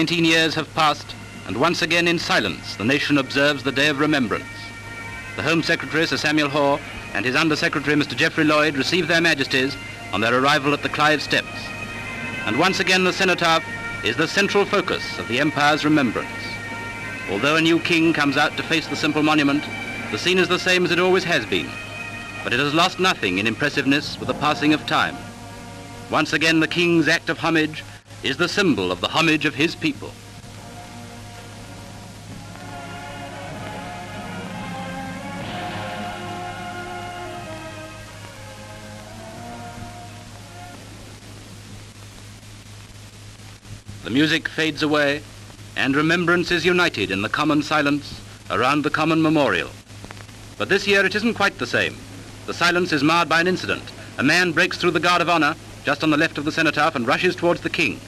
Nineteen years have passed, and once again in silence the nation observes the Day of Remembrance. The Home Secretary, Sir Samuel Hoare, and his Under Secretary, Mr. Geoffrey Lloyd, receive their Majesties on their arrival at the Clive Steps. And once again the cenotaph is the central focus of the Empire's remembrance. Although a new king comes out to face the simple monument, the scene is the same as it always has been. But it has lost nothing in impressiveness with the passing of time. Once again, the king's act of homage is the symbol of the homage of his people. The music fades away, and remembrance is united in the common silence around the common memorial. But this year it isn't quite the same. The silence is marred by an incident. A man breaks through the guard of honor just on the left of the cenotaph and rushes towards the king.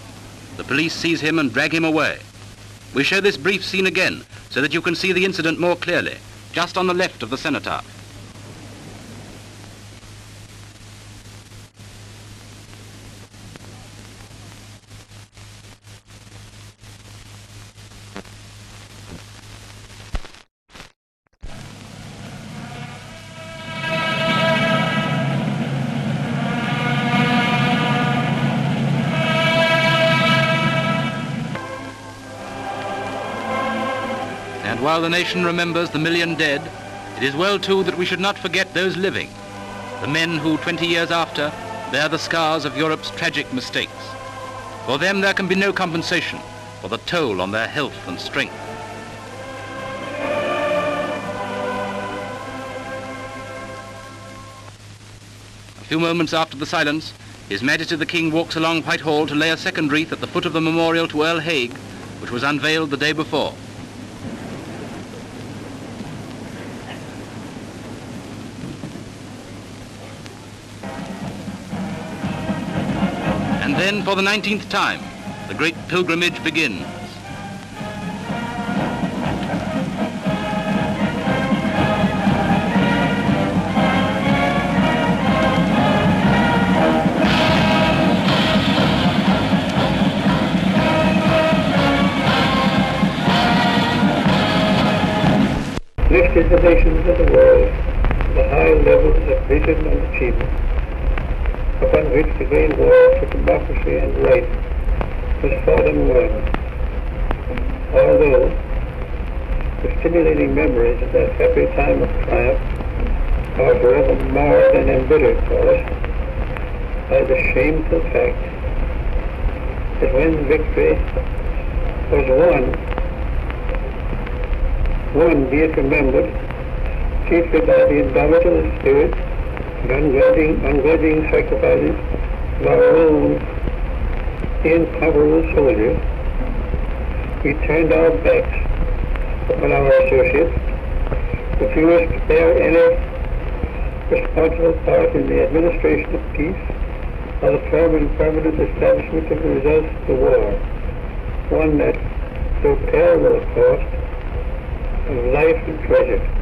The police seize him and drag him away. We show this brief scene again so that you can see the incident more clearly, just on the left of the cenotaph. And while the nation remembers the million dead, it is well too that we should not forget those living, the men who 20 years after bear the scars of Europe's tragic mistakes. For them there can be no compensation for the toll on their health and strength. A few moments after the silence, His Majesty the King walks along Whitehall to lay a second wreath at the foot of the memorial to Earl Haig, which was unveiled the day before. Then, for the 19th time, the great pilgrimage begins. lifted the nations of the world the high levels of vision and achievement upon which the great war for democracy and right was fought and won. Although the stimulating memories of that happy time of triumph are forever marred and embittered for us by the shameful fact that when victory was won one, be it remembered, chiefly by the indomitable spirit and ungrudging, ungrudging sacrifices of our own incomparable soldiers, we turned our backs upon our associates, refused to bear any responsible part in the administration of peace or the and permanent establishment of the results of the war, one that, so terrible a cost, of life and treasure.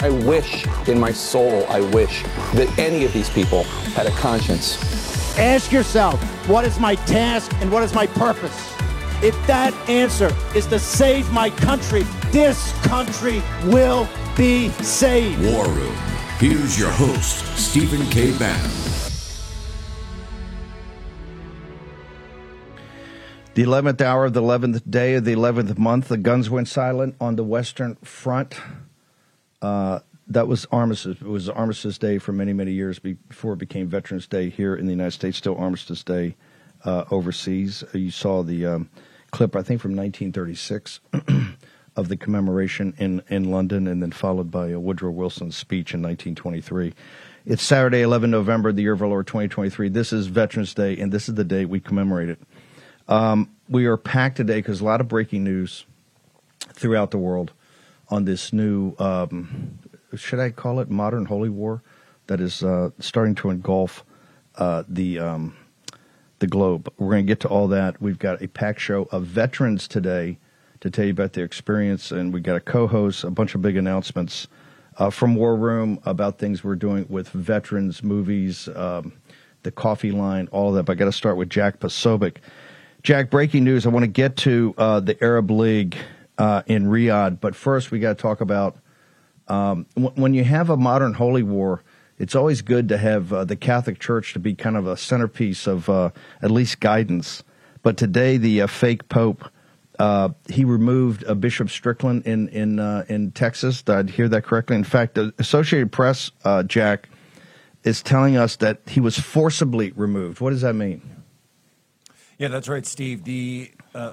I wish in my soul, I wish that any of these people had a conscience. Ask yourself, what is my task and what is my purpose? If that answer is to save my country, this country will be saved. War Room. Here's your host, Stephen K. Bannon. The 11th hour of the 11th day of the 11th month, the guns went silent on the Western Front. Uh, that was Armistice. It was Armistice Day for many, many years before it became Veterans Day here in the United States, still Armistice Day uh, overseas. You saw the um, clip, I think, from 1936 of the commemoration in, in London, and then followed by uh, Woodrow Wilson's speech in 1923. It's Saturday, 11 November, the year of our Lord 2023. This is Veterans Day, and this is the day we commemorate it. Um, we are packed today because a lot of breaking news throughout the world on this new, um, should I call it modern holy war that is uh, starting to engulf uh, the um, the globe. We're going to get to all that. We've got a packed show of veterans today to tell you about their experience, and we've got a co-host, a bunch of big announcements uh, from War Room about things we're doing with veterans, movies, um, the coffee line, all of that. But I got to start with Jack Posobiec. Jack, breaking news. I want to get to uh, the Arab League uh, in Riyadh, but first we got to talk about um, w- when you have a modern holy war. It's always good to have uh, the Catholic Church to be kind of a centerpiece of uh, at least guidance. But today, the uh, fake Pope uh, he removed Bishop Strickland in in in Texas. Did I hear that correctly? In fact, the Associated Press, Jack, is telling us that he was forcibly removed. What does that mean? Yeah, that's right, Steve. The uh,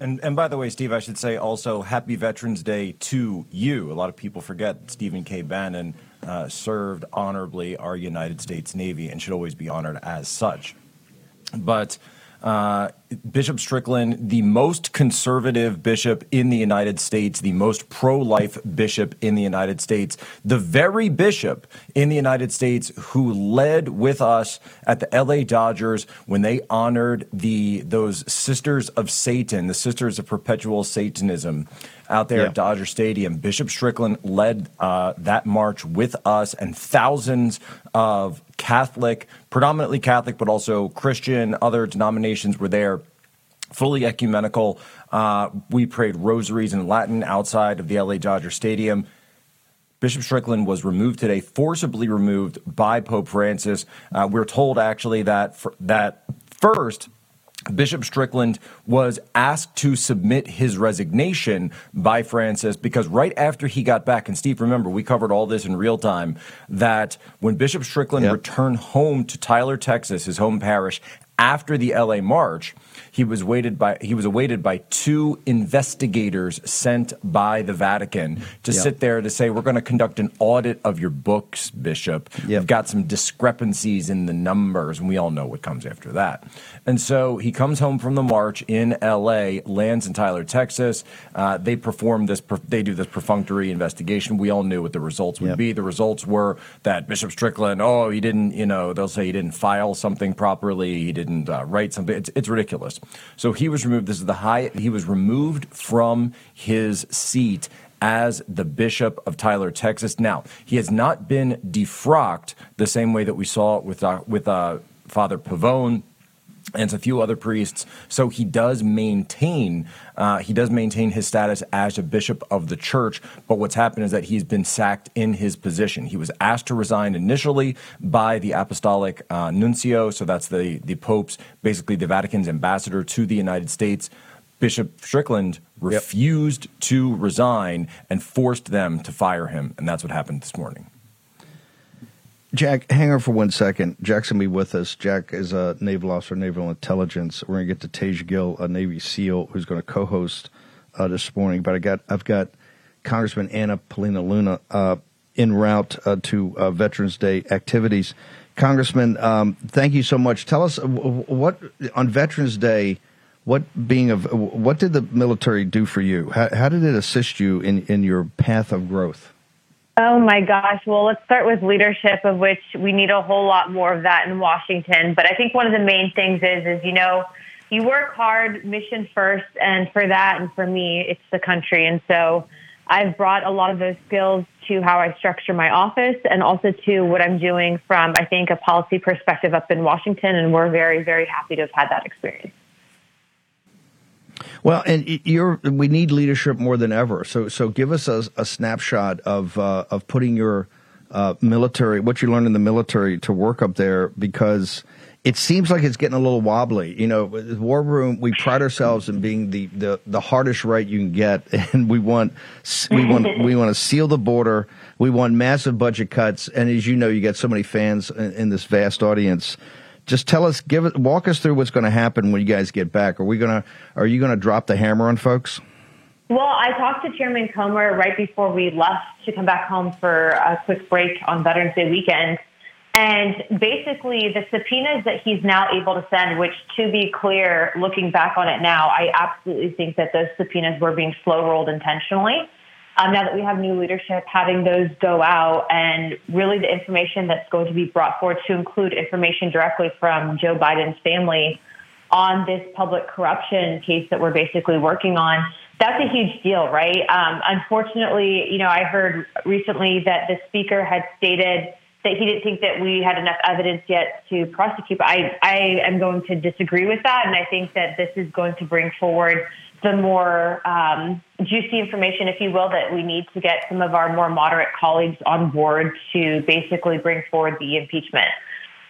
and and by the way, Steve, I should say also Happy Veterans Day to you. A lot of people forget Stephen K. Bannon uh, served honorably our United States Navy and should always be honored as such. But uh, bishop Strickland, the most conservative bishop in the United States, the most pro life bishop in the United States, the very bishop in the United States who led with us at the LA Dodgers when they honored the those sisters of Satan, the sisters of perpetual Satanism out there yeah. at Dodger Stadium. Bishop Strickland led uh, that march with us and thousands of Catholic, predominantly Catholic, but also Christian, other denominations were there fully ecumenical. Uh, we prayed rosaries in Latin outside of the LA Dodger Stadium. Bishop Strickland was removed today, forcibly removed by Pope Francis. Uh, we're told actually that for, that first Bishop Strickland was asked to submit his resignation by Francis because right after he got back, and Steve, remember, we covered all this in real time, that when Bishop Strickland yep. returned home to Tyler, Texas, his home parish, after the LA March, he was waited by he was awaited by two investigators sent by the Vatican to yep. sit there to say we're going to conduct an audit of your books, Bishop. Yep. We've got some discrepancies in the numbers, and we all know what comes after that. And so he comes home from the march in L.A., lands in Tyler, Texas. Uh, they perform this. They do this perfunctory investigation. We all knew what the results would yep. be. The results were that Bishop Strickland, oh, he didn't, you know, they'll say he didn't file something properly. He didn't uh, write something. It's, it's ridiculous. So he was removed. This is the high. He was removed from his seat as the bishop of Tyler, Texas. Now he has not been defrocked the same way that we saw with uh, with uh, Father Pavone and a few other priests. So he does maintain uh, he does maintain his status as a bishop of the church. But what's happened is that he's been sacked in his position. He was asked to resign initially by the apostolic uh, nuncio, so that's the the pope's basically the Vatican's ambassador to the United States. Bishop Strickland refused yep. to resign and forced them to fire him, and that's what happened this morning. Jack, hang on for one second. Jack's to be with us. Jack is a naval officer, naval intelligence. We're to get to Tage Gill, a Navy SEAL, who's to co-host uh, this morning. But I got, I've got Congressman Anna Paulina Luna uh, en route uh, to uh, Veterans Day activities. Congressman, um, thank you so much. Tell us what on Veterans Day. What being of what did the military do for you? How, how did it assist you in, in your path of growth? Oh my gosh. Well, let's start with leadership, of which we need a whole lot more of that in Washington. But I think one of the main things is, is, you know, you work hard, mission first. And for that, and for me, it's the country. And so I've brought a lot of those skills to how I structure my office and also to what I'm doing from, I think, a policy perspective up in Washington. And we're very, very happy to have had that experience. Well, and you're we need leadership more than ever. So so give us a, a snapshot of uh, of putting your uh, military what you learned in the military to work up there because it seems like it's getting a little wobbly. You know, the War Room, we pride ourselves in being the, the, the hardest right you can get, and we want we want we want to seal the border. We want massive budget cuts, and as you know, you get so many fans in, in this vast audience just tell us, give it, walk us through what's going to happen when you guys get back. Are we going to, are you going to drop the hammer on folks? Well, I talked to Chairman Comer right before we left to come back home for a quick break on Veterans Day weekend. And basically, the subpoenas that he's now able to send, which to be clear, looking back on it now, I absolutely think that those subpoenas were being slow rolled intentionally. Um, now that we have new leadership, having those go out and really the information that's going to be brought forward to include information directly from Joe Biden's family on this public corruption case that we're basically working on, that's a huge deal, right? Um, unfortunately, you know, I heard recently that the speaker had stated that he didn't think that we had enough evidence yet to prosecute. But I, I am going to disagree with that, and I think that this is going to bring forward the more um, juicy information, if you will, that we need to get some of our more moderate colleagues on board to basically bring forward the impeachment.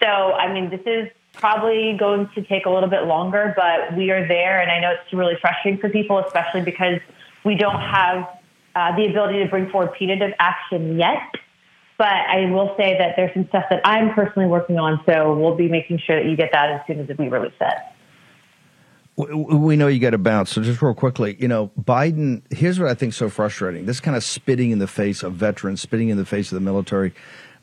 So, I mean, this is probably going to take a little bit longer, but we are there, and I know it's really frustrating for people, especially because we don't have uh, the ability to bring forward punitive action yet. But I will say that there's some stuff that I'm personally working on, so we'll be making sure that you get that as soon as we release it. We know you got to bounce. So just real quickly, you know, Biden. Here's what I think so frustrating: this kind of spitting in the face of veterans, spitting in the face of the military.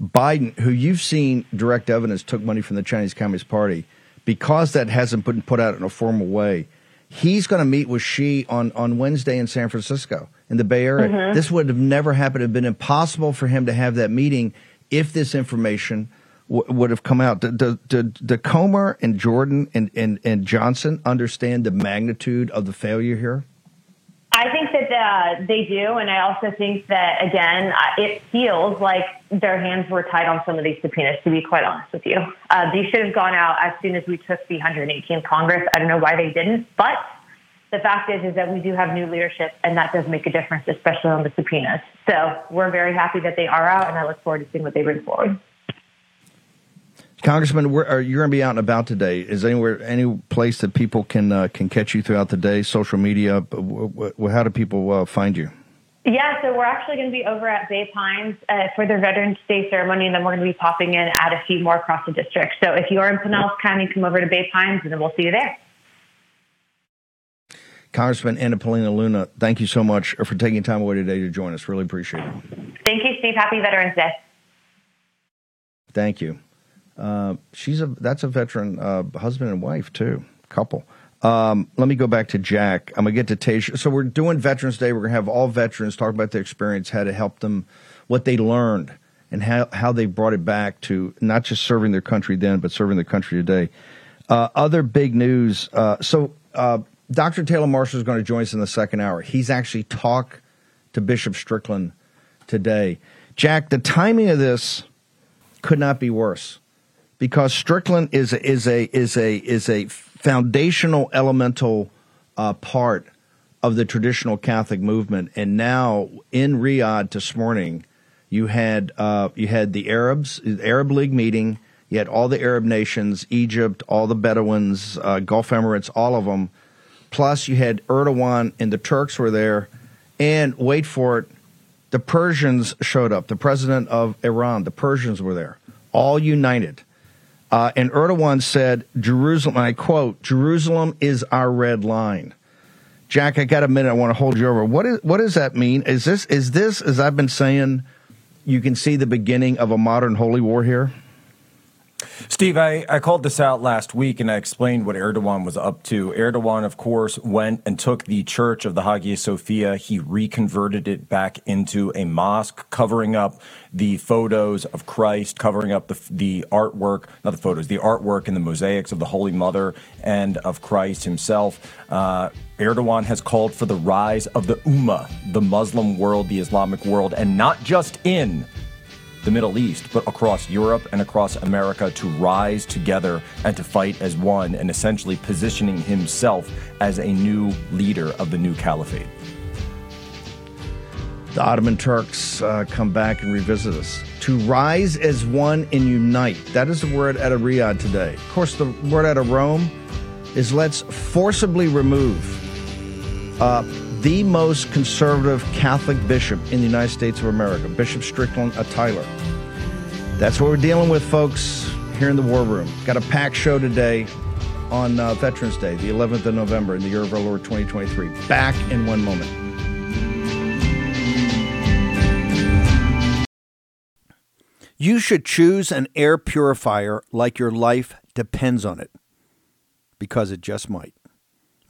Biden, who you've seen direct evidence took money from the Chinese Communist Party, because that hasn't been put out in a formal way, he's going to meet with Xi on on Wednesday in San Francisco in the Bay Area. Mm-hmm. This would have never happened. It would have been impossible for him to have that meeting if this information w- would have come out. Did, Comer and Jordan and, and, and Johnson understand the magnitude of the failure here? I think that they do, and I also think that again, it feels like their hands were tied on some of these subpoenas. To be quite honest with you, uh, these should have gone out as soon as we took the 118th Congress. I don't know why they didn't, but the fact is is that we do have new leadership, and that does make a difference, especially on the subpoenas. So we're very happy that they are out, and I look forward to seeing what they bring forward. Congressman, where, are, you're going to be out and about today. Is anywhere any place that people can uh, can catch you throughout the day? Social media. How do people uh, find you? Yeah, so we're actually going to be over at Bay Pines uh, for their Veterans Day ceremony, and then we're going to be popping in at a few more across the district. So if you are in Pinellas County, come over to Bay Pines, and then we'll see you there. Congressman Anna Paulina Luna, thank you so much for taking time away today to join us. Really appreciate it. Thank you, Steve. Happy Veterans Day. Thank you. Uh, she's a that's a veteran uh, husband and wife too, couple. Um, let me go back to Jack. I'm gonna get to Tasia. So we're doing Veterans Day. We're gonna have all veterans talk about their experience, how to help them, what they learned, and how how they brought it back to not just serving their country then, but serving the country today. Uh, other big news. Uh, so uh, Dr. Taylor Marshall is going to join us in the second hour. He's actually talked to Bishop Strickland today. Jack, the timing of this could not be worse because Strickland is is a is a is a foundational elemental uh, part of the traditional Catholic movement, and now in Riyadh this morning, you had uh, you had the Arabs, the Arab League meeting. You had all the Arab nations, Egypt, all the Bedouins, uh, Gulf Emirates, all of them Plus, you had Erdogan and the Turks were there. And wait for it, the Persians showed up. The president of Iran, the Persians were there, all united. Uh, and Erdogan said, Jerusalem, I quote, Jerusalem is our red line. Jack, I got a minute. I want to hold you over. What, is, what does that mean? Is this, is this, as I've been saying, you can see the beginning of a modern holy war here? Steve, I, I called this out last week and I explained what Erdogan was up to. Erdogan, of course, went and took the church of the Hagia Sophia. He reconverted it back into a mosque, covering up the photos of Christ, covering up the, the artwork, not the photos, the artwork and the mosaics of the Holy Mother and of Christ himself. Uh, Erdogan has called for the rise of the Ummah, the Muslim world, the Islamic world, and not just in the Middle East, but across Europe and across America to rise together and to fight as one, and essentially positioning himself as a new leader of the new caliphate. The Ottoman Turks uh, come back and revisit us. To rise as one and unite. That is the word out of Riyadh today. Of course, the word out of Rome is let's forcibly remove uh, the most conservative Catholic bishop in the United States of America, Bishop Strickland a Tyler. That's what we're dealing with, folks, here in the War Room. Got a packed show today on uh, Veterans Day, the 11th of November in the year of our Lord 2023. Back in one moment. You should choose an air purifier like your life depends on it, because it just might.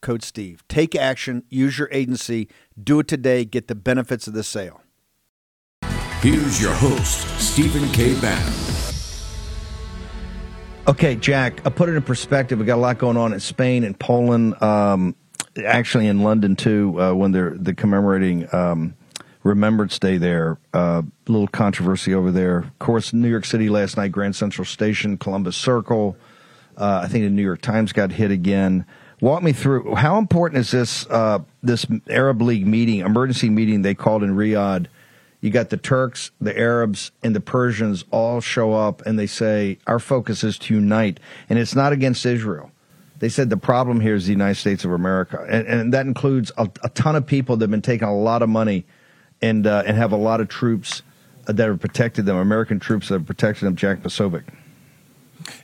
code Steve. Take action, use your agency, do it today, get the benefits of the sale. Here's your host, Stephen K. Bannon. Okay, Jack, I put it in perspective. We got a lot going on in Spain and Poland, um, actually in London too, uh, when they're, they're commemorating um, Remembrance Day there. A uh, little controversy over there. Of course, New York City last night, Grand Central Station, Columbus Circle. Uh, I think the New York Times got hit again. Walk me through how important is this uh, this Arab League meeting, emergency meeting they called in Riyadh? You got the Turks, the Arabs, and the Persians all show up and they say our focus is to unite, and it's not against Israel. They said the problem here is the United States of America, and, and that includes a, a, ton of people that have been taking a lot of money and uh, and have a lot of troops that have protected them, American troops that have protected them. Jack Posobiec.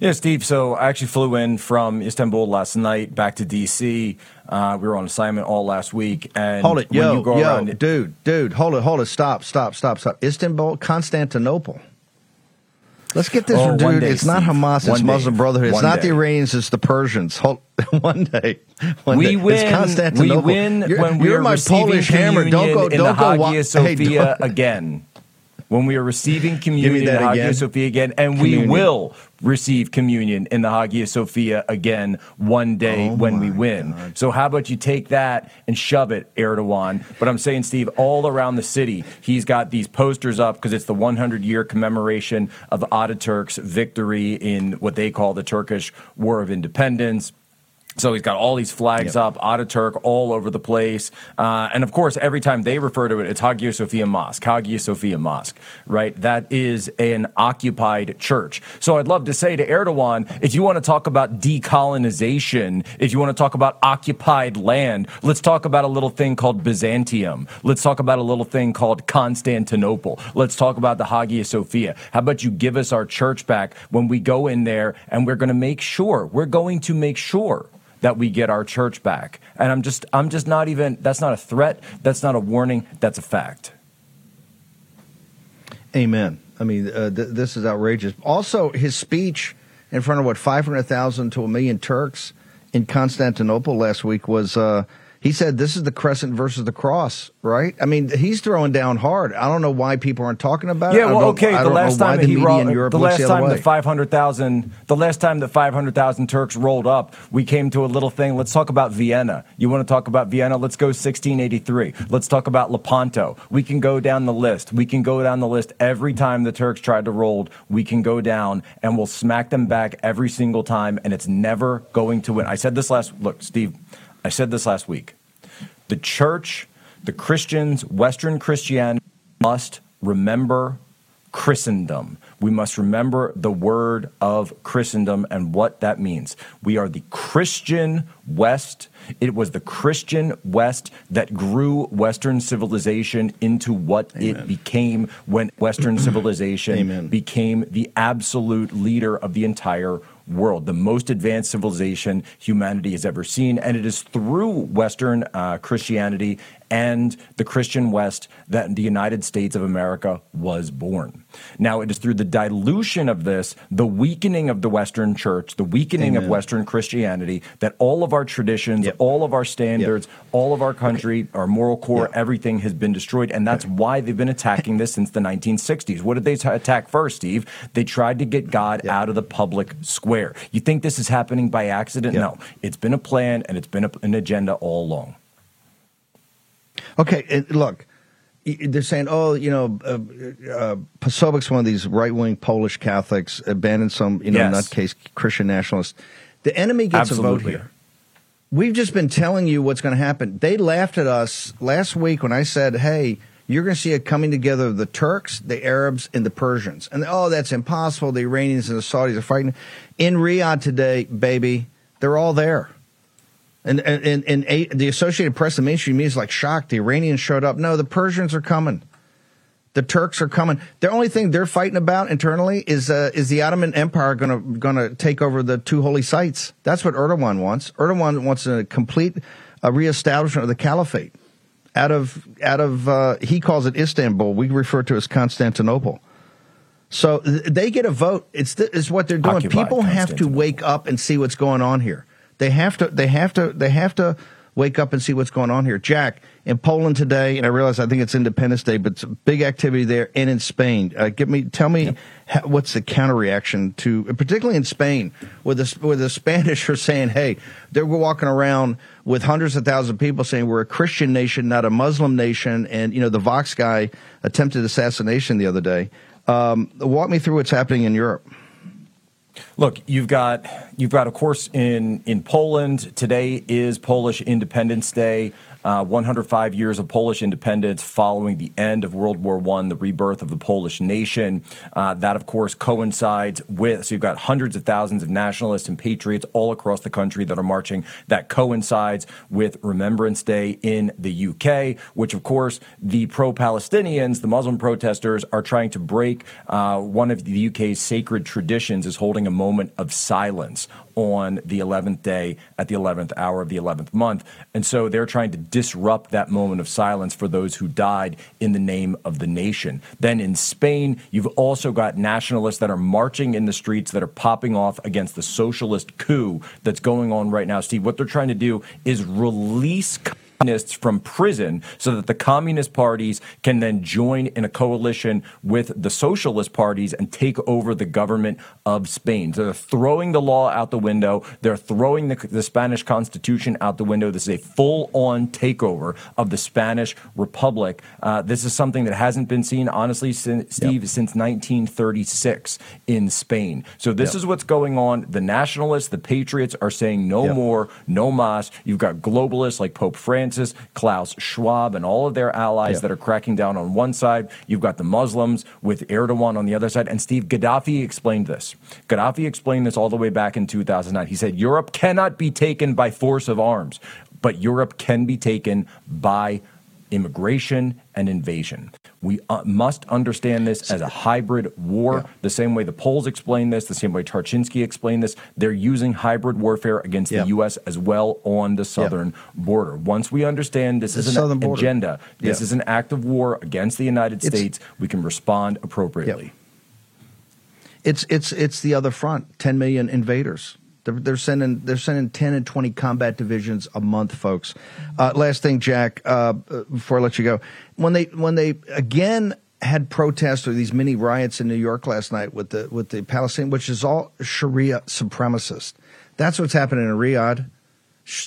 Yeah, Steve. So I actually flew in from Istanbul last night back to D.C. Uh, we were on assignment all last week. And hold it, yo, yo, around, dude, dude, hold it, hold it, stop, stop, stop, stop. Istanbul, Constantinople. Let's get this, oh, dude. Day, it's Steve. not Hamas. It's one Muslim. Brotherhood. It's one not day. the Iranians. It's the Persians. Hold, one day. One we day. win. It's Constantinople. We win you're, when we you're are my Polish communion hammer. Don't go. in Don't the go. Hagia wa- hey, Sophia don't- again. When we are receiving communion in the Hagia again. Sophia again, and Communion. we will receive communion in the Hagia Sophia again one day Oh when we win. God. So how about you take that and shove it, Erdogan? But I'm saying, Steve, all around the city, he's got these posters up because it's the 100 year commemoration of Ataturk's victory in what they call the Turkish War of Independence. So he's got all these flags Yep. up, Ataturk all over the place. Uh, and of course, every time they refer to it, it's Hagia Sophia Mosque, Hagia Sophia Mosque, right? That is an occupied church. So I'd love to say to Erdogan, if you want to talk about decolonization, if you want to talk about occupied land, let's talk about a little thing called Byzantium. Let's talk about a little thing called Constantinople. Let's talk about the Hagia Sophia. How about you give us our church back when we go in there and we're going to make sure, we're going to make sure that we get our church back. And I'm just I'm just not even that's not a threat, that's not a warning, that's a fact. Amen. I mean, uh, th- this is outrageous. Also, his speech in front of what five hundred thousand to a million Turks in Constantinople last week was. Uh, he said this is the crescent versus the cross, right? I mean, he's throwing down hard. I don't know why people aren't talking about it. Yeah, well, okay. The last time that he Europe the last the time the five hundred thousand, the last time the five hundred thousand Turks rolled up, we came to a little thing. Let's talk about Vienna. You want to talk about Vienna? Let's go 1683. Let's talk about Lepanto. We can go down the list. We can go down the list every time the Turks tried to roll. We can go down and we'll smack them back every single time, and it's never going to win. I said this last. Look, Steve. I said this last week. The church, the Christians, Western Christianity must remember Christendom. We must remember the word of Christendom and what that means. We are the Christian West. It was the Christian West that grew Western civilization into what Amen. it became when Western civilization Amen. became the absolute leader of the entire world, the most advanced civilization humanity has ever seen. And it is through Western uh, Christianity and the Christian West that the United States of America was born. Now, it is through the dilution of this, the weakening of the Western church, the weakening Amen. of Western Christianity, that all of our traditions, yep. all of our standards, yep. all of our country, okay. our moral core, yep. everything has been destroyed. And that's okay. why they've been attacking this since the 1960s. What did they t- attack first, Steve? They tried to get God out of the public square. You think this is happening by accident? No. It's been a plan and it's been a, an agenda all along. Okay, look, they're saying, oh, you know, uh, uh, one of these right wing Polish Catholics, abandoned some, you know, yes. nutcase Christian nationalists. The enemy gets Absolutely. a vote here. We've just been telling you what's going to happen. They laughed at us last week when I said, hey, you're going to see a coming together of the Turks, the Arabs, and the Persians. And oh, that's impossible. The Iranians and the Saudis are fighting. In Riyadh today, baby, they're all there. And and and, and the Associated Press, the mainstream media is like shocked. The Iranians showed up. No, the Persians are coming. The Turks are coming. The only thing they're fighting about internally is uh, is the Ottoman Empire going to going to take over the two holy sites. That's what Erdogan wants. Erdogan wants a complete uh, reestablishment of the caliphate out of out of uh, he calls it Istanbul. We refer to it as Constantinople. So they get a vote. It's th- it's what they're doing. People have to wake up and see what's going on here. They have to. They have to. They have to wake up and see what's going on here. Jack in Poland today, and I realize I think it's Independence Day, but it's a big activity there, and in Spain. Uh, give me, tell me, yep. how, what's the counter reaction to, particularly in Spain, where the where the Spanish are saying, "Hey, they're walking around with hundreds of thousands of people saying we're a Christian nation, not a Muslim nation," and you know the Vox guy attempted assassination the other day. Um, walk me through what's happening in Europe. Look, you've got you've got, of course, in in Poland today is Polish Independence Day uh, 105 years of Polish independence following the end of World War I, the rebirth of the Polish nation. Uh, that, of course, coincides with, so you've got hundreds of thousands of nationalists and patriots all across the country that are marching. That coincides with Remembrance Day in the UK, which, of course, the pro Palestinians, the Muslim protesters, are trying to break. Uh, one of the UK's sacred traditions is holding a moment of silence on the 11th day at the 11th hour of the 11th month. And so they're trying to disrupt that moment of silence for those who died in the name of the nation. Then in Spain, you've also got nationalists that are marching in the streets that are popping off against the socialist coup that's going on right now. Steve, what they're trying to do is release from prison so that the communist parties can then join in a coalition with the socialist parties and take over the government of Spain. So they're throwing the law out the window. They're throwing the, the Spanish constitution out the window. This is a full on takeover of the Spanish Republic. Uh, this is something that hasn't been seen, honestly, since, Steve, yep. since 1936 in Spain. So this yep. is what's going on. The nationalists, the patriots are saying no yep. more, no mas. You've got globalists like Pope Francis Francis, Klaus Schwab, and all of their allies yeah. that are cracking down on one side. You've got the Muslims with Erdogan on the other side. And Steve Gaddafi explained this. Gaddafi explained this all the way back in 2009. He said, Europe cannot be taken by force of arms, but Europe can be taken by immigration and invasion. We uh, must understand this as a hybrid war, yeah. the same way the Poles explain this, the same way Tarczynski explained this. They're using hybrid warfare against yeah. the U.S. as well on the southern yeah. border. Once we understand this the is an agenda, this is an act of war against the United it's, States, we can respond appropriately. It's it's it's the other front. Ten million invaders. They're, they're, sending they're sending ten and twenty combat divisions a month, folks. Uh, last thing, Jack, uh, before I let you go, when they when they again had protests or these mini riots in New York last night with the with the Palestinian, which is all Sharia supremacist. That's what's happening in Riyadh.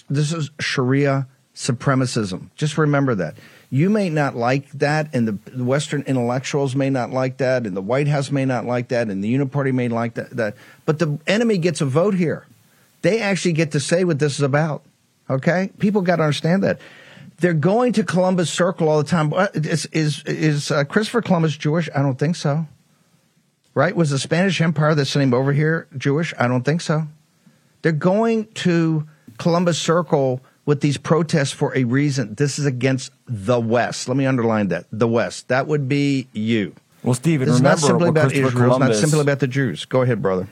This is Sharia supremacism. Just remember that. You may not like that, and the Western intellectuals may not like that, and the White House may not like that, and the Uniparty may like that. that. But the enemy gets a vote here. They actually get to say what this is about. Okay? People got to understand that. They're going to Columbus Circle all the time. Is, is, is uh, Christopher Columbus Jewish? I don't think so. Right? Was the Spanish Empire that sent him over here Jewish? I don't think so. They're going to Columbus Circle with these protests for a reason. This is against the West. Let me underline that. The West. That would be you. Well, Stephen, This is remember not simply what about Christopher Israel. It's not simply about the Jews. Go ahead, brother.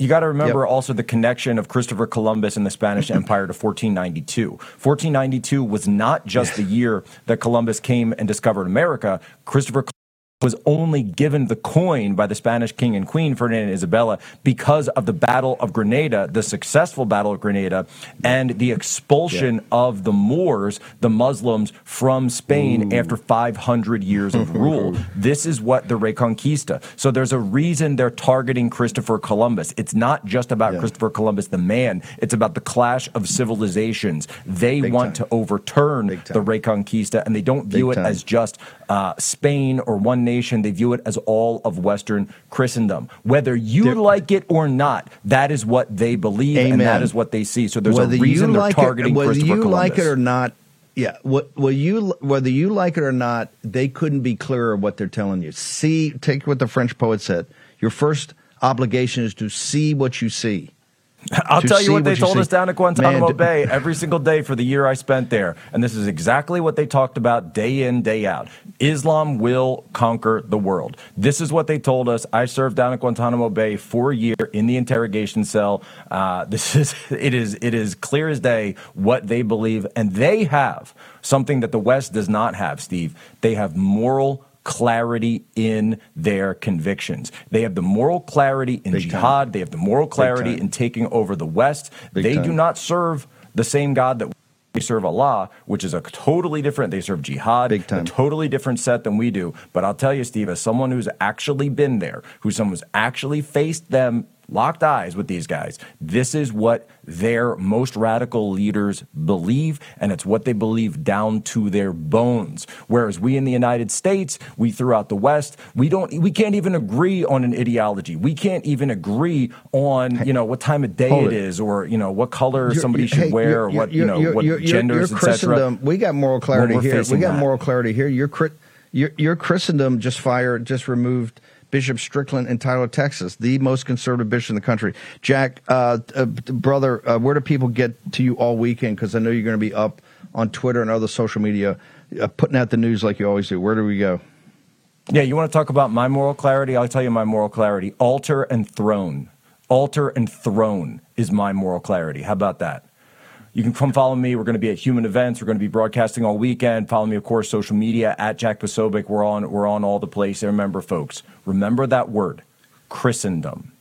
You got to remember Yep. also the connection of Christopher Columbus and the Spanish Empire to 1492. 1492 was not just the year that Columbus came and discovered America. Christopher Columbus was only given the coin by the Spanish king and queen, Ferdinand and Isabella, because of the Battle of Granada, the successful Battle of Granada, and the expulsion of the Moors, the Muslims, from Spain after 500 years of rule. This is what the Reconquista. So there's a reason they're targeting Christopher Columbus. It's not just about Christopher Columbus, the man, it's about the clash of civilizations. They Big want time. to overturn the Reconquista, and they don't view Big it time. as just uh, Spain or one nation. They view it as all of Western Christendom. Whether you like it or not, that is what they believe, and that is what they see. So there's whether a reason they're like targeting it, whether Christopher you Columbus. like it or not. Yeah, what, well, you whether you like it or not, they couldn't be clearer what they're telling you. See, take what the French poet said. Your first obligation is to see what you see. I'll tell you what they told see. us down at Guantanamo Man, Bay every single day for the year I spent there. And this is exactly what they talked about day in, day out. Islam will conquer the world. This is what they told us. I served down at Guantanamo Bay for a year in the interrogation cell. Uh, this is it is it is clear as day what they believe, and they have something that the West does not have. Steve, they have moral clarity in their convictions. They have the moral clarity in Big time. jihad. They have the moral clarity in taking over the West. Big they time. do not serve the same God that we serve Allah, which is a totally different. They serve jihad, time. a totally different set than we do. But I'll tell you, Steve, as someone who's actually been there, who's someone who's actually faced them, locked eyes with these guys, this is what their most radical leaders believe, and it's what they believe down to their bones. Whereas we in the United States, we throughout the West, we don't, we can't even agree on an ideology. We can't even agree on, you know, what time of day Hold it is, or you know, what color You're- somebody should hey, wear, or what you know, what genders, etc. Christendom. We got moral clarity here. We got that. moral clarity here. Your your Christendom just fired, just removed Bishop Strickland in Tyler, Texas, the most conservative bishop in the country. Jack, uh, uh, brother, uh, where do people get to you all weekend? Because I know you're going to be up on Twitter and other social media, uh, putting out the news like you always do. Where do we go? Yeah, you want to talk about my moral clarity? I'll tell you my moral clarity. Altar and throne. Altar and throne is my moral clarity. How about that? You can come follow me. We're going to be at Human Events. We're going to be broadcasting all weekend. Follow me, of course, social media at Jack Posobiec. We're on. We're on all the place. And remember, folks, remember that word, Christendom.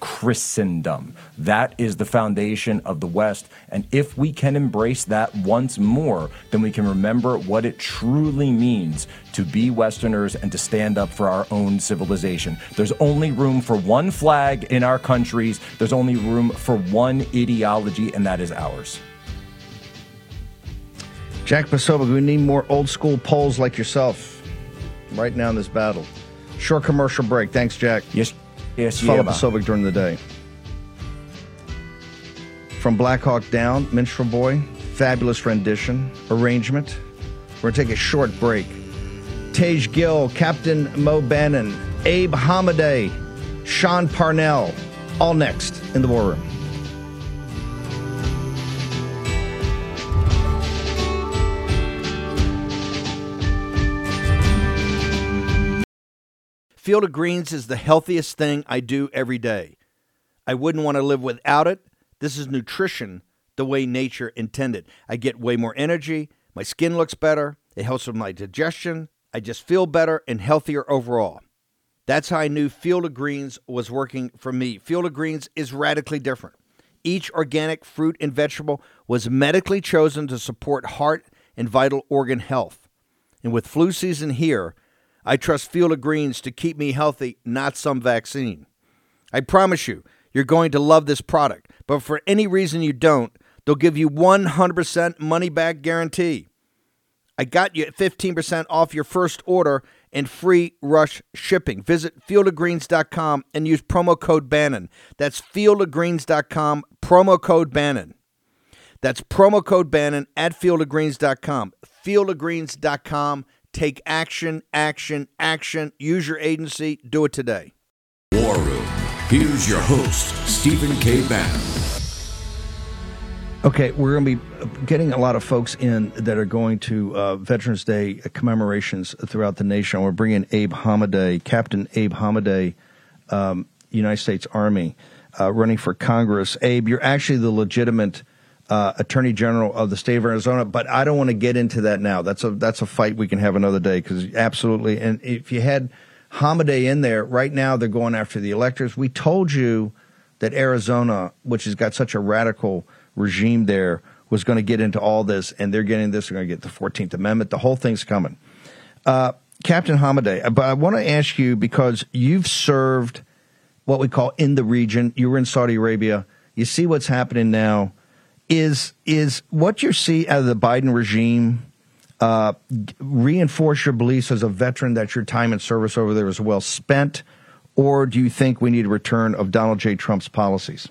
Christendom. That is the foundation of the West. And if we can embrace that once more, then we can remember what it truly means to be Westerners and to stand up for our own civilization. There's only room for one flag in our countries, there's only room for one ideology, and that is ours. Jack Posobiec, we need more old school Poles like yourself right now in this battle. Short commercial break. Thanks, Jack. Yes, yes, Follow yeah. Posobiec during the day. From Black Hawk Down, Minstrel Boy, fabulous rendition, arrangement. We're going to take a short break. Tage Gill, Captain Mo Bannon, Abe Hamadeh, Sean Parnell, all next in the War Room. Field of Greens is the healthiest thing I do every day. I wouldn't want to live without it. This is nutrition the way nature intended. I get way more energy. My skin looks better. It helps with my digestion. I just feel better and healthier overall. That's how I knew Field of Greens was working for me. Field of Greens is radically different. Each organic fruit and vegetable was medically chosen to support heart and vital organ health. And with flu season here, I trust Field of Greens to keep me healthy, not some vaccine. I promise you, you're going to love this product. But for any reason you don't, they'll give you 100% money back guarantee. I got you at 15% off your first order and free rush shipping. Visit fieldofgreens.com and use promo code Bannon. That's fieldofgreens.com, promo code Bannon. That's promo code Bannon at fieldofgreens.com. Fieldofgreens.com. Take action, action, action. Use your agency. Do it today. War Room. Here's your host, Stephen K. Bannon. Okay, we're going to be getting a lot of folks in that are going to uh, Veterans Day commemorations throughout the nation. We're bringing Abe Hamadeh, Captain Abe Hamadeh, um, United States Army, uh, running for Congress. Abe, you're actually the legitimate uh, Attorney General of the state of Arizona, but I don't want to get into that now. That's a that's a fight we can have another day because absolutely. And if you had Hamadeh in there right now, they're going after the electors. We told you that Arizona, which has got such a radical regime there was going to get into all this, and they're getting this. They're going to get the Fourteenth Amendment. The whole thing's coming. Uh, Captain Hamadeh, but I want to ask you because you've served what we call in the region. You were in Saudi Arabia. You see what's happening now. Is is what you see out of the Biden regime uh, reinforce your beliefs as a veteran that your time in service over there was well spent, or do you think we need a return of Donald J. Trump's policies?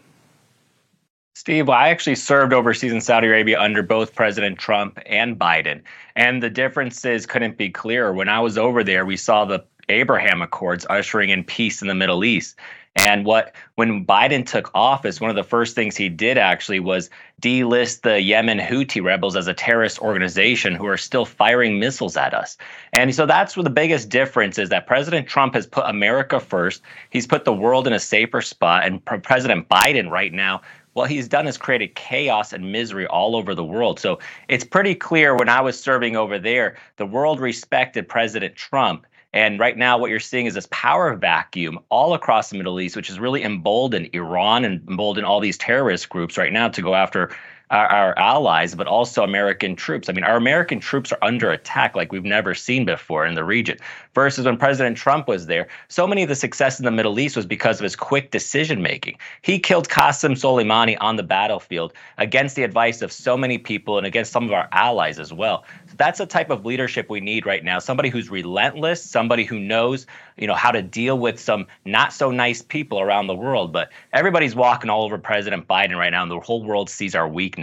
Steve, well, I actually served overseas in Saudi Arabia under both President Trump and Biden. And the differences couldn't be clearer. When I was over there, we saw the Abraham Accords ushering in peace in the Middle East. And what when Biden took office, one of the first things he did actually was delist the Yemen Houthi rebels as a terrorist organization who are still firing missiles at us. And so that's what the biggest difference is that President Trump has put America first. He's put the world in a safer spot. And President Biden right now what he's done is created chaos and misery all over the world. So it's pretty clear when I was serving over there, the world respected President Trump. And right now, what you're seeing is this power vacuum all across the Middle East, which has really emboldened Iran and emboldened all these terrorist groups right now to go after our, our, allies, but also American troops. I mean, our American troops are under attack like we've never seen before in the region. Versus when President Trump was there, so many of the success in the Middle East was because of his quick decision making. He killed Qasem Soleimani on the battlefield against the advice of so many people and against some of our allies as well So that's the type of leadership we need right now. Somebody who's relentless, somebody who knows, you know, how to deal with some not so nice people around the world. But everybody's walking all over President Biden right now, and the whole world sees our weakness.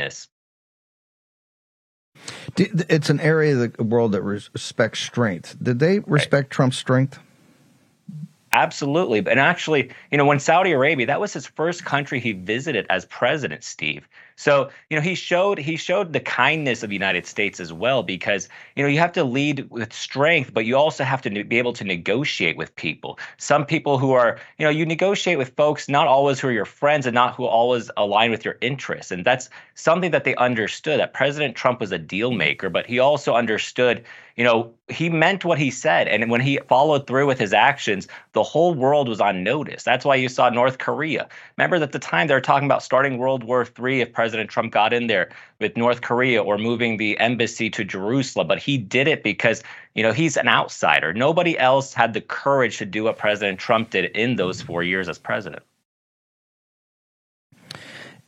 It's an area of the world that respects strength. Did they respect right. Trump's strength? Absolutely. And actually, you know, when Saudi Arabia, that was his first country he visited as president, Steve. So, you know, he showed he showed the kindness of the United States as well because, you know, you have to lead with strength, but you also have to be able to negotiate with people. Some people who are, you know, you negotiate with folks not always who are your friends and not who always align with your interests. And that's something that they understood that President Trump was a deal maker, but he also understood you know, he meant what he said. And when he followed through with his actions, the whole world was on notice. That's why you saw North Korea. Remember that at the time they were talking about starting World War III if President Trump got in there with North Korea or moving the embassy to Jerusalem. But he did it because, you know, he's an outsider. Nobody else had the courage to do what President Trump did in those four years as president.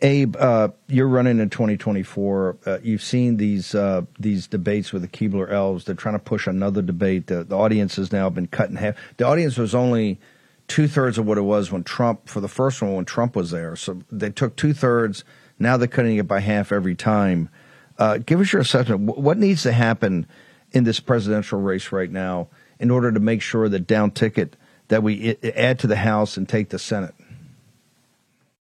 Abe, uh, you're running in 2024. Uh, you've seen these uh, these debates with the Keebler elves. They're trying to push another debate. The, the audience has now been cut in half. The audience was only two thirds of what it was when Trump for the first one when Trump was there. So they took two thirds. Now they're cutting it by half every time. Uh, give us your assessment. What needs to happen in this presidential race right now in order to make sure that down ticket that we add to the House and take the Senate?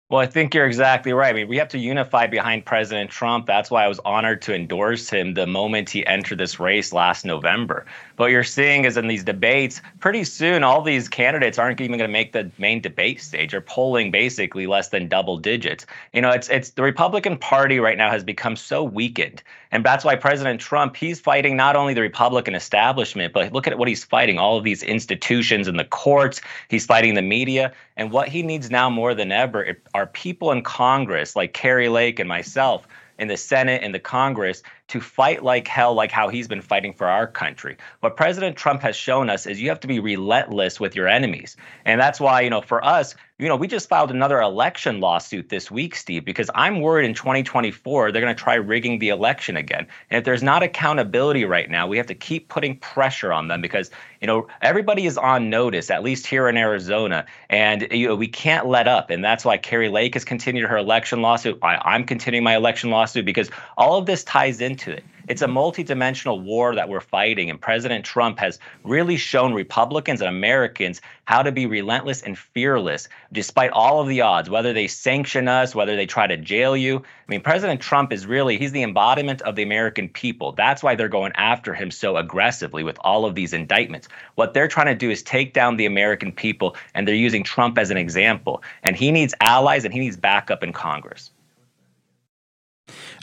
Well, I think you're exactly right. I mean, we have to unify behind President Trump. That's why I was honored to endorse him the moment he entered this race last November. But what you're seeing is in these debates, pretty soon all these candidates aren't even going to make the main debate stage. They're polling basically less than double digits. You know, it's it's the Republican Party right now has become so weakened. And that's why President Trump, he's fighting not only the Republican establishment, but look at what he's fighting all of these institutions and the courts. He's fighting the media. And what he needs now more than ever are people in Congress like Kari Lake and myself in the Senate and the Congress to fight like hell, like how he's been fighting for our country. What President Trump has shown us is you have to be relentless with your enemies. And that's why, you know, for us, you know, we just filed another election lawsuit this week, Steve, because I'm worried in 2024 they're going to try rigging the election again. And if there's not accountability right now, we have to keep putting pressure on them because, you know, everybody is on notice, at least here in Arizona. And, you know, we can't let up. And that's why Kari Lake has continued her election lawsuit. I, I'm continuing my election lawsuit because all of this ties into it. It's a multidimensional war that we're fighting. And President Trump has really shown Republicans and Americans how to be relentless and fearless despite all of the odds, whether they sanction us, whether they try to jail you. I mean, President Trump is really, he's the embodiment of the American people. That's why they're going after him so aggressively with all of these indictments. What they're trying to do is take down the American people, and they're using Trump as an example. And he needs allies and he needs backup in Congress.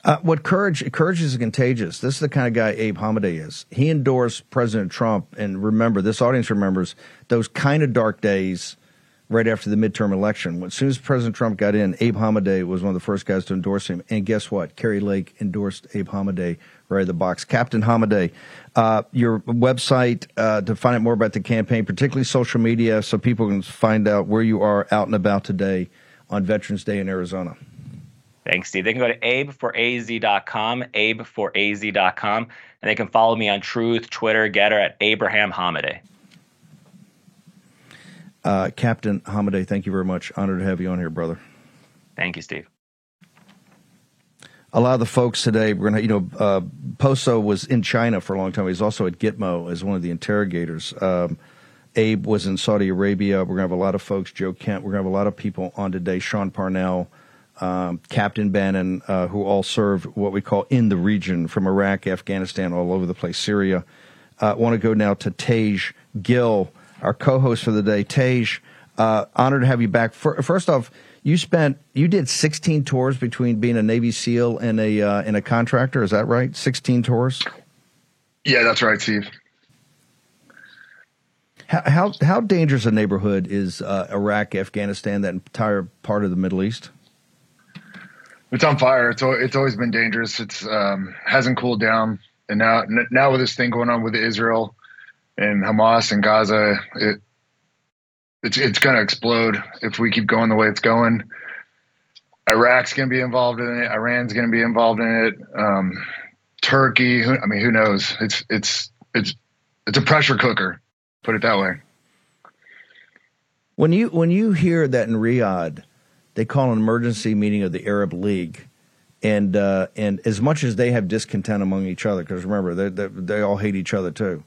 Uh, what courage courage is contagious. This is the kind of guy Abe Hamadeh is. He endorsed President Trump, and remember, this audience remembers those kind of dark days right after the midterm election. As soon as President Trump got in, Abe Hamadeh was one of the first guys to endorse him. And guess what? Kari Lake endorsed Abe Hamadeh right in the box. Captain Hamadeh, uh, your website uh, to find out more about the campaign, particularly social media, so people can find out where you are out and about today on Veterans Day in Arizona. Thanks, Steve. They can go to abeforaz.com, abeforaz.com, and they can follow me on Truth, Twitter, Gettr at Abraham Hamadeh. Uh, Captain Hamadeh, thank you very much. Honored to have you on here, brother. Thank you, Steve. A lot of the folks today, we're gonna, you know, uh, Poso was in China for a long time. He's also at Gitmo as one of the interrogators. Um, Abe was in Saudi Arabia. We're gonna have a lot of folks. Joe Kent. We're gonna have a lot of people on today. Sean Parnell um, Captain Bannon, uh, who all served what we call in the region from Iraq, Afghanistan, all over the place, Syria. I uh, want to go now to Tej Gill, our co-host for the day. Tej, uh, honored to have you back. First off, you spent you did 16 tours between being a Navy SEAL and a uh, and a contractor. Is that right? 16 tours. Yeah, that's right, Steve. How how, how dangerous a neighborhood is uh, Iraq, Afghanistan, that entire part of the Middle East? It's on fire. It's it's always been dangerous. It's um, hasn't cooled down, and now now with this thing going on with Israel and Hamas and Gaza, it it's it's going to explode if we keep going the way it's going. Iraq's going to be involved in it. Iran's going to be involved in it. Um, Turkey. Who, I mean, who knows? It's it's it's it's a pressure cooker. Put it that way. When you when you hear that in Riyadh they call an emergency meeting of the Arab League. And uh, and as much as they have discontent among each other, because remember they, they, they all hate each other too.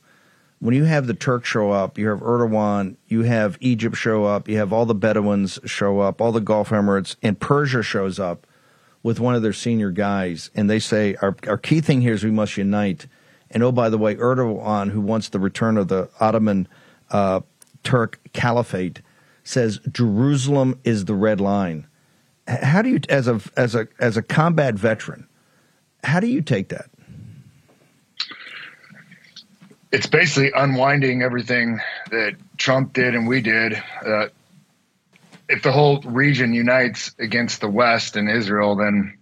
When you have the Turks show up, you have Erdogan, you have Egypt show up, you have all the Bedouins show up, all the Gulf Emirates, and Persia shows up with one of their senior guys, and they say our our key thing here is we must unite. And oh, by the way, Erdogan, who wants the return of the Ottoman uh, Turk Caliphate, says Jerusalem is the red line. How do you, as a as a as a combat veteran, how do you take that? It's basically unwinding everything that Trump did and we did. Uh, if the whole region unites against the West and Israel, then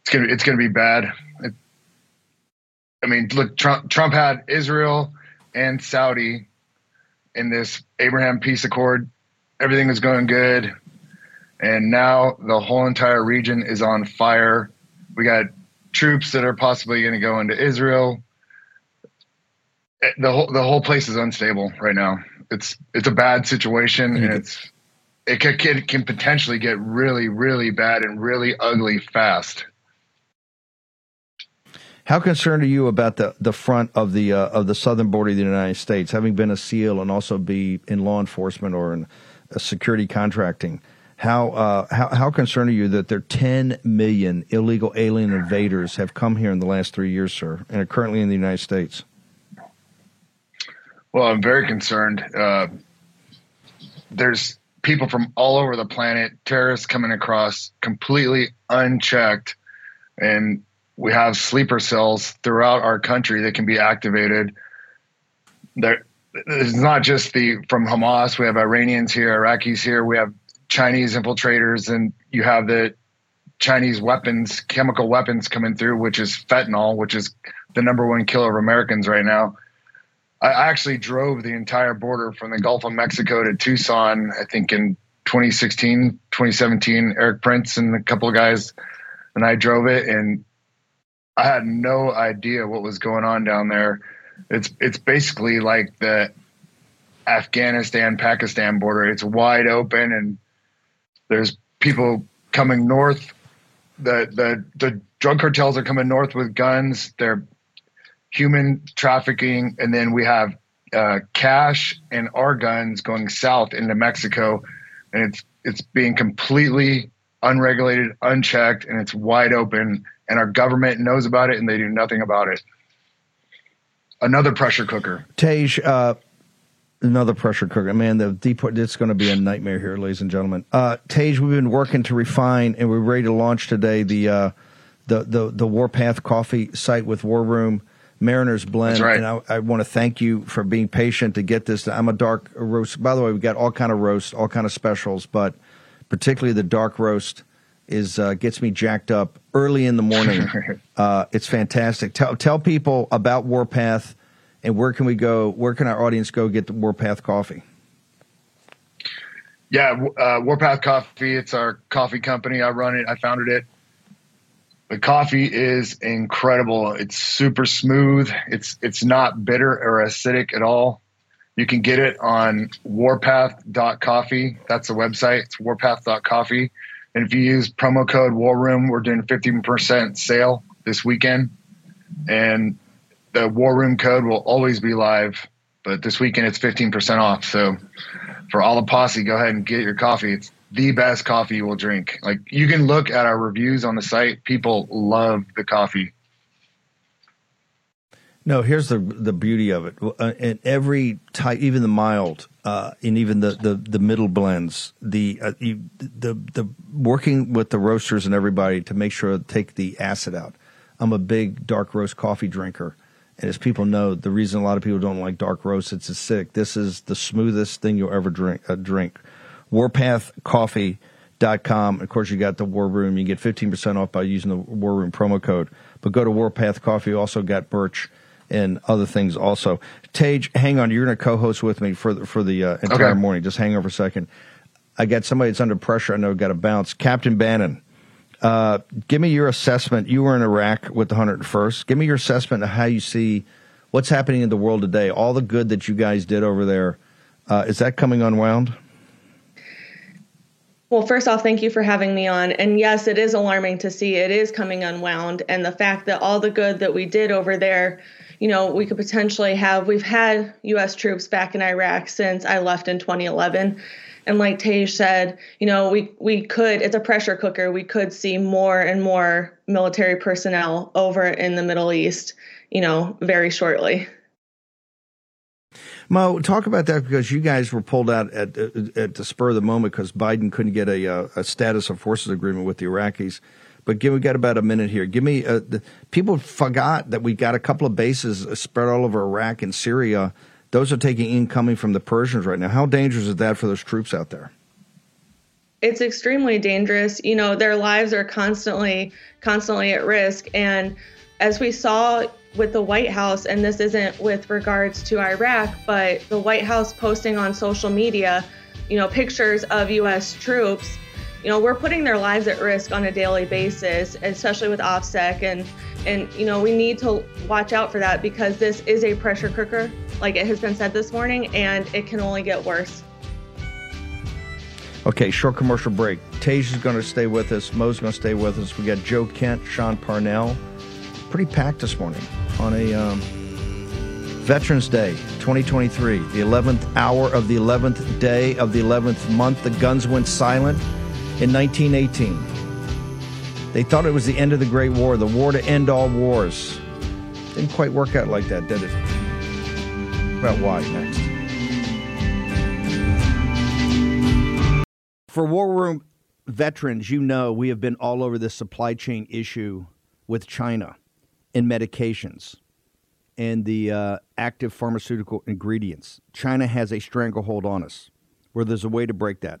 it's gonna it's gonna be bad. It, I mean, look, Trump Trump had Israel and Saudi in this Abraham peace accord everything was going good. And now the whole entire region is on fire. We got troops that are possibly going to go into Israel. The whole the whole place is unstable right now. It's it's a bad situation, mm-hmm. and it's it can, it can potentially get really really bad and really ugly fast. How concerned are you about the, the front of the uh, of the southern border of the United States, having been a SEAL and also be in law enforcement or in security contracting. How, uh, how how concerned are you that there are 10 million illegal alien invaders have come here in the last three years, sir, and are currently in the United States? Well, I'm very concerned. Uh, there's people from all over the planet, terrorists coming across completely unchecked, and we have sleeper cells throughout our country that can be activated. There, it's not just the from Hamas. We have Iranians here, Iraqis here. We have Chinese infiltrators, and you have the Chinese weapons, chemical weapons coming through, which is fentanyl, which is the number one killer of Americans right now. I actually drove the entire border from the Gulf of Mexico to Tucson, I think in 2016, 2017. Erik Prince and a couple of guys and I drove it, and I had no idea what was going on down there it's it's basically like the Afghanistan Pakistan border. It's wide open, and there's people coming north. The the the drug cartels are coming north with guns. They're human trafficking, and then we have uh, cash and our guns going south into Mexico, and it's it's being completely unregulated, unchecked, and it's wide open. And our government knows about it, and they do nothing about it. Another pressure cooker. Tej, uh, another pressure cooker. Man, the deport. It's going to be a nightmare here, ladies and gentlemen. Uh, Tej, we've been working to refine, and we're ready to launch today the uh, the the the Warpath Coffee site with War Room. Mariners blend, right. and I, I want to thank you for being patient to get this. I'm a dark roast. By the way, we've got all kind of roast, all kind of specials, but particularly the dark roast is uh, gets me jacked up early in the morning. uh, it's fantastic. Tell tell people about Warpath and where can we go? Where can our audience go get the Warpath coffee? Yeah, uh, Warpath Coffee. It's our coffee company. I run it. I founded it. The coffee is incredible. It's super smooth. It's it's not bitter or acidic at all. You can get it on warpath.coffee. That's the website. It's warpath.coffee. And if you use promo code War Room, we're doing 15% sale this weekend. And the War Room code will always be live, but this weekend it's 15% off. So for all the posse, go ahead and get your coffee. It's the best coffee you will drink. Like you can look at our reviews on the site. People love the coffee. No, here's the the beauty of it. Uh, in every type, even the mild, uh, and even the, the, the middle blends, the uh, you, the the working with the roasters and everybody to make sure to take the acid out. I'm a big dark roast coffee drinker, and as people know, the reason a lot of people don't like dark roast, it's acidic. This is the smoothest thing you'll ever drink. Uh, drink. WarpathCoffee.com. Of course, you got the War Room. You get 15% off by using the War Room promo code. But go to Warpath Coffee. Also got Birch and other things also. Tej, hang on. You're going to co-host with me for the, for the uh, entire Okay. morning. Just hang on for a second. I got somebody that's under pressure. I know we've got to bounce. Captain Bannon, uh, give me your assessment. You were in Iraq with the 101st. Give me your assessment of how you see what's happening in the world today. All the good that you guys did over there. Uh, is that coming unwound? Well, first off, thank you for having me on. And yes, it is alarming to see it is coming unwound. And the fact that all the good that we did over there, you know, we could potentially have, we've had U.S. troops back in Iraq since I left in 2011. And like Tej said, you know, we, we could, it's a pressure cooker. We could see more and more military personnel over in the Middle East, you know, very shortly. Mo, talk about that because you guys were pulled out at at the spur of the moment because Biden couldn't get a, uh, a status of forces agreement with the Iraqis. But give, we got about a minute here. Give me uh, the, people forgot that we got a couple of bases spread all over Iraq and Syria. Those are taking incoming from the Persians right now. How dangerous is that for those troops out there? it's extremely dangerous you know their lives are constantly constantly at risk and as we saw with the white house and this isn't with regards to iraq but the white house posting on social media you know pictures of us troops you know we're putting their lives at risk on a daily basis especially with opsec and and you know we need to watch out for that because this is a pressure cooker like it has been said this morning and it can only get worse Okay, short commercial break. Tej is going to stay with us. Mo's going to stay with us. We got Joe Kent, Sean Parnell. Pretty packed this morning on a um, Veterans Day 2023, the 11th hour of the 11th day of the 11th month. The guns went silent in 1918. They thought it was the end of the Great War, the war to end all wars. Didn't quite work out like that, did it? About why next? For War Room veterans, you know we have been all over this supply chain issue with China in medications and the uh, active pharmaceutical ingredients. China has a stranglehold on us where there's a way to break that.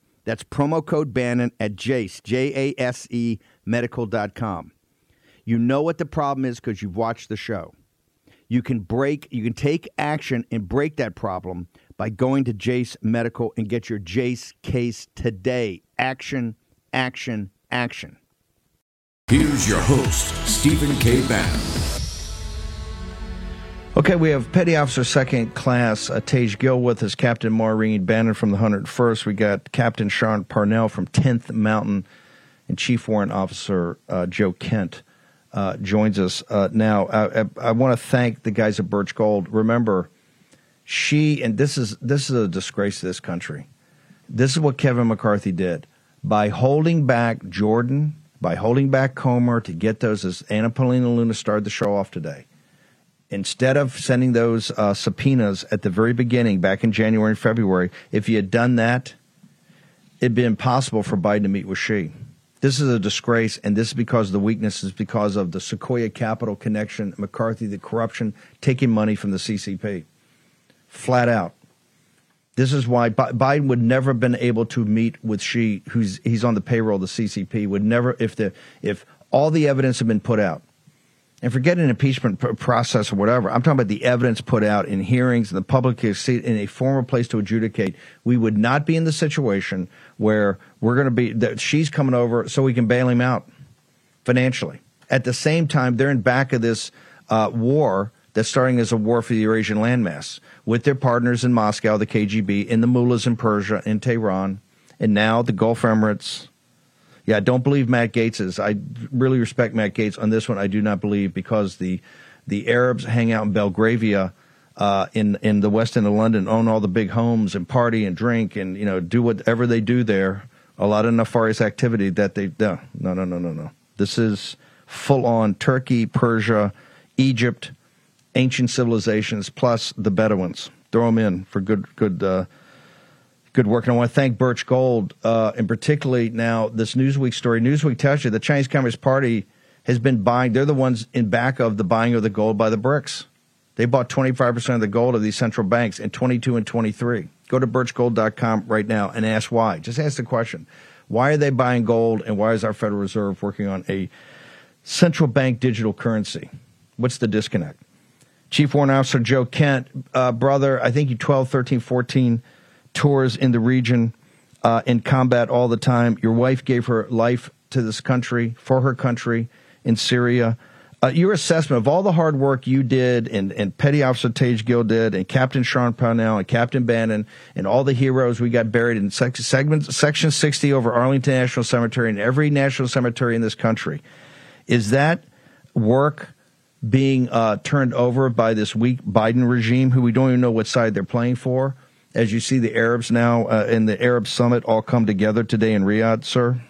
That's promo code Bannon at Jase, J A S E medical.com. You know what the problem is because you've watched the show. You can break, you can take action and break that problem by going to Jase Medical and get your Jase case today. Action, action, action. Here's your host, Stephen K. Bannon. Okay, we have Petty Officer Second Class uh, Tej Gill with us, Captain Maureen Bannon from the 101st. We got Captain Sean Parnell from 10th Mountain, and Chief Warrant Officer uh, Joe Kent uh, joins us uh, now. I, I, I want to thank the guys at Birch Gold. Remember, she and this is this is a disgrace to this country. This is what Kevin McCarthy did by holding back Jordan, by holding back Comer to get those. As Anna Paulina Luna started the show off today instead of sending those uh, subpoenas at the very beginning, back in January and February, if you had done that, it'd be impossible for Biden to meet with Xi. This is a disgrace, and this is because of the weakness is because of the Sequoia Capital connection, McCarthy, the corruption, taking money from the CCP. Flat out. This is why Biden would never have been able to meet with Xi, who's he's on the payroll of the CCP. Would never if the if all the evidence had been put out and forget an impeachment process or whatever. I'm talking about the evidence put out in hearings and the public is in a formal place to adjudicate. We would not be in the situation where we're going to be that she's coming over so we can bail him out financially. At the same time, they're in back of this uh, war that's starting as a war for the Eurasian landmass with their partners in Moscow, the KGB, in the mullahs in Persia, in Tehran, and now the Gulf Emirates yeah, don't believe Matt Gaetz's. I really respect Matt Gaetz on this one. I do not believe because the the Arabs hang out in Belgravia. Uh, in in the west end of London, own all the big homes and party and drink and you know do whatever they do there. A lot of nefarious activity that they no no no no no no. This is full on Turkey, Persia, Egypt, ancient civilizations plus the Bedouins. Throw them in for good good uh, good work. And I want to thank Birch Gold, uh, and particularly now this Newsweek story. Newsweek tells you the Chinese Communist Party has been buying. They're the ones in back of the buying of the gold by the BRICS. They bought 25% of the gold of these central banks in 22 and 23. Go to birchgold.com right now and ask why. Just ask the question. Why are they buying gold and why is our Federal Reserve working on a central bank digital currency? What's the disconnect? Chief Warrant Officer Joe Kent, uh, brother, I think you 12, 13, 14 tours in the region uh, in combat all the time. Your wife gave her life to this country, for her country in Syria. Uh, your assessment of all the hard work you did and, and Petty Officer Tej Gill did and Captain Sean Parnell and Captain Bannon and all the heroes we got buried in sec- segment, Section 60 over Arlington National Cemetery and every national cemetery in this country. Is that work being uh, turned over by this weak Biden regime who we don't even know what side they're playing for? As you see the Arabs now uh, in the Arab summit all come together today in Riyadh, sir?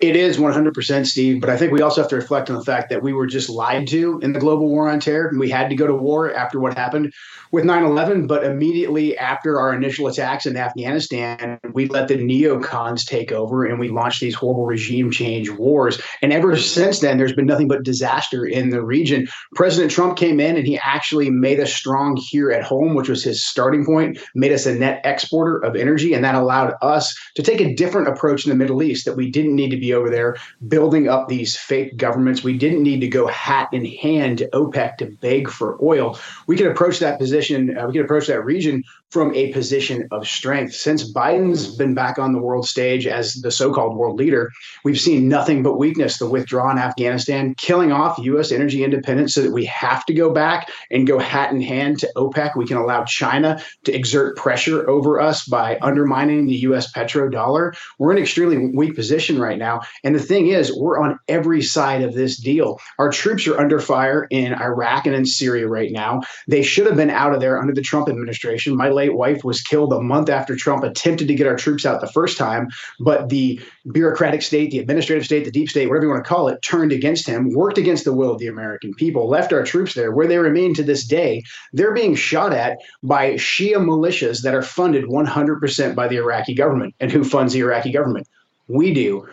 It is 100%, Steve. But I think we also have to reflect on the fact that we were just lied to in the global war on terror. And we had to go to war after what happened with 9 11. But immediately after our initial attacks in Afghanistan, we let the neocons take over and we launched these horrible regime change wars. And ever since then, there's been nothing but disaster in the region. President Trump came in and he actually made us strong here at home, which was his starting point, made us a net exporter of energy. And that allowed us to take a different approach in the Middle East that we didn't need to be over there building up these fake governments. We didn't need to go hat in hand to OPEC to beg for oil. We could approach that position, uh, we could approach that region from a position of strength. Since Biden's been back on the world stage as the so called world leader, we've seen nothing but weakness the withdrawal in Afghanistan, killing off U.S. energy independence so that we have to go back and go hat in hand to OPEC. We can allow China to exert pressure over us by undermining the U.S. petrodollar. We're in an extremely weak position right now. And the thing is, we're on every side of this deal. Our troops are under fire in Iraq and in Syria right now. They should have been out of there under the Trump administration. My late wife was killed a month after Trump attempted to get our troops out the first time. But the bureaucratic state, the administrative state, the deep state, whatever you want to call it, turned against him, worked against the will of the American people, left our troops there, where they remain to this day. They're being shot at by Shia militias that are funded 100% by the Iraqi government. And who funds the Iraqi government? We do.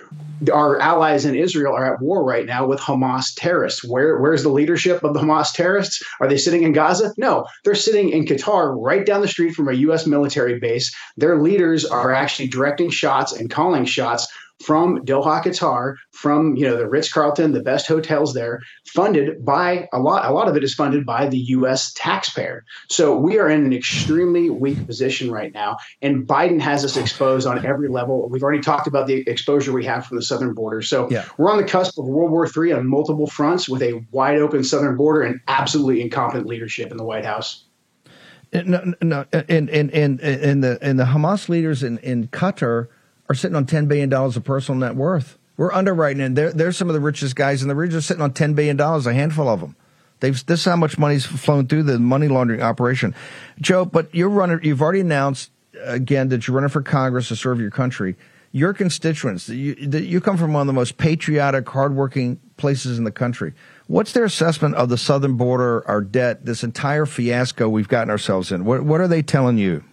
Our allies in Israel are at war right now with Hamas terrorists. Where, where's the leadership of the Hamas terrorists? Are they sitting in Gaza? No, they're sitting in Qatar, right down the street from a U.S. military base. Their leaders are actually directing shots and calling shots from Doha, Qatar, from you know the Ritz Carlton, the best hotels there, funded by a lot. A lot of it is funded by the U.S. taxpayer. So we are in an extremely weak position right now, and Biden has us exposed on every level. We've already talked about the exposure we have from the southern border. So Yeah. we're on the cusp of World War III on multiple fronts, with a wide open southern border and absolutely incompetent leadership in the White House. No, no, and and and and the and the Hamas leaders in in Qatar are sitting on ten billion dollars of personal net worth. We're underwriting, and they're they're some of the richest guys in the region, sitting on ten billion dollars. A handful of them. They've this is how much money's flown through the money laundering operation, Joe. But you're running. You've already announced again that you're running for Congress to serve your country. Your constituents. You, you come from one of the most patriotic, hardworking places in the country. What's their assessment of the southern border, our debt, this entire fiasco we've gotten ourselves in? What what are they telling you?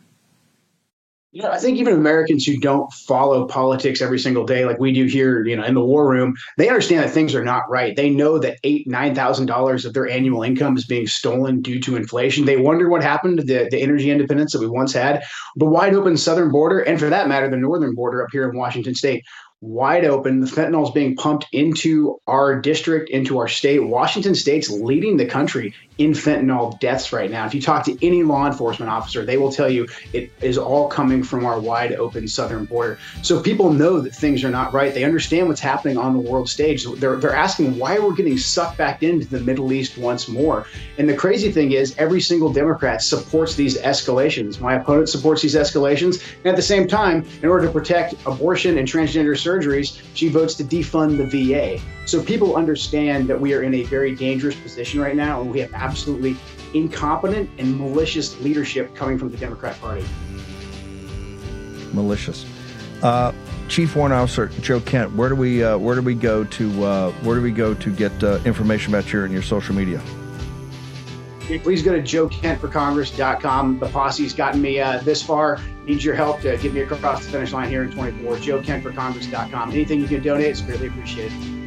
You know, I think even Americans who don't follow politics every single day, like we do here, you know, in the war room, they understand that things are not right. They know that eight, nine thousand dollars of their annual income is being stolen due to inflation. They wonder what happened to the, the energy independence that we once had, the wide open southern border, and for that matter, the northern border up here in Washington State. Wide open. The fentanyl is being pumped into our district, into our state. Washington State's leading the country in fentanyl deaths right now. If you talk to any law enforcement officer, they will tell you it is all coming from our wide open southern border. So people know that things are not right. They understand what's happening on the world stage. They're, they're asking why we're getting sucked back into the Middle East once more. And the crazy thing is, every single Democrat supports these escalations. My opponent supports these escalations. And at the same time, in order to protect abortion and transgender surgeries, she votes to defund the VA. So people understand that we are in a very dangerous position right now, and we have absolutely incompetent and malicious leadership coming from the Democrat Party. malicious. Uh, Chief Warrant Officer Joe Kent, where do we uh, where do we go to uh, where do we go to get uh, information about you and your social media? Please go to joekentforcongress.com. The posse's gotten me uh, this far. Needs your help to get me across the finish line here in 24. joekentforcongress.com. Anything you can donate is greatly appreciated.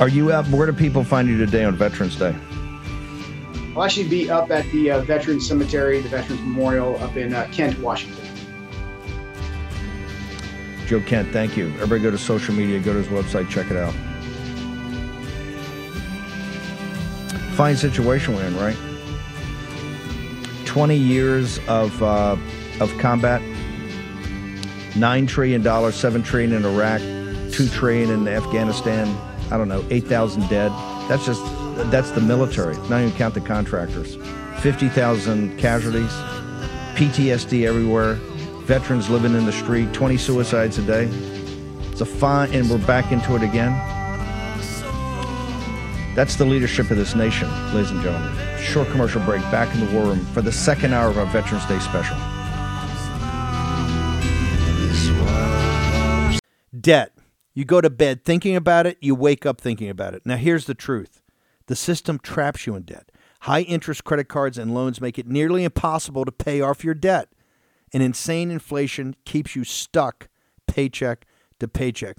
Are you out? Where do people find you today on Veterans Day? I'll actually be up at the uh, Veterans Cemetery, the Veterans Memorial up in uh, Kent, Washington. Joe Kent, thank you. Everybody go to social media, go to his website, check it out. Fine situation we're in, right? 20 years of, uh, of combat, $9 trillion, 7 trillion in Iraq, 2 trillion in Afghanistan, I don't know, 8,000 dead. That's just, that's the military, not even count the contractors. 50,000 casualties, PTSD everywhere, veterans living in the street, 20 suicides a day. It's a fine, and we're back into it again. That's the leadership of this nation, ladies and gentlemen. Short commercial break, back in the war room for the second hour of our Veterans Day special. Debt. You go to bed thinking about it, you wake up thinking about it. Now, here's the truth the system traps you in debt. High interest credit cards and loans make it nearly impossible to pay off your debt. And insane inflation keeps you stuck paycheck to paycheck.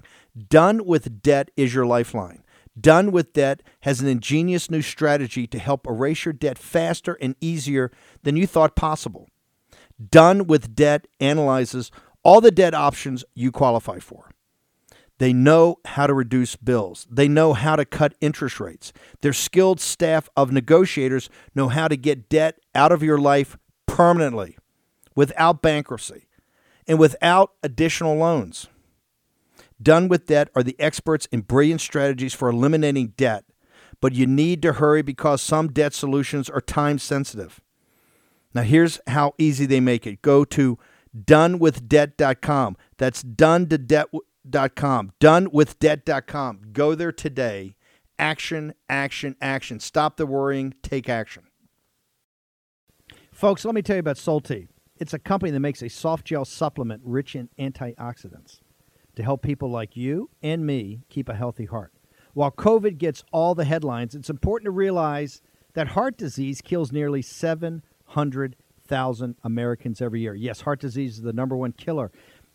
Done with debt is your lifeline. Done with Debt has an ingenious new strategy to help erase your debt faster and easier than you thought possible. Done with Debt analyzes all the debt options you qualify for. They know how to reduce bills. They know how to cut interest rates. Their skilled staff of negotiators know how to get debt out of your life permanently without bankruptcy and without additional loans. Done with Debt are the experts in brilliant strategies for eliminating debt, but you need to hurry because some debt solutions are time sensitive. Now, here's how easy they make it go to donewithdebt.com. That's done to debt.com. Donewithdebt.com. Go there today. Action, action, action. Stop the worrying, take action. Folks, let me tell you about Solti. It's a company that makes a soft gel supplement rich in antioxidants to help people like you and me keep a healthy heart. While COVID gets all the headlines, it's important to realize that heart disease kills nearly 700,000 Americans every year. Yes, heart disease is the number one killer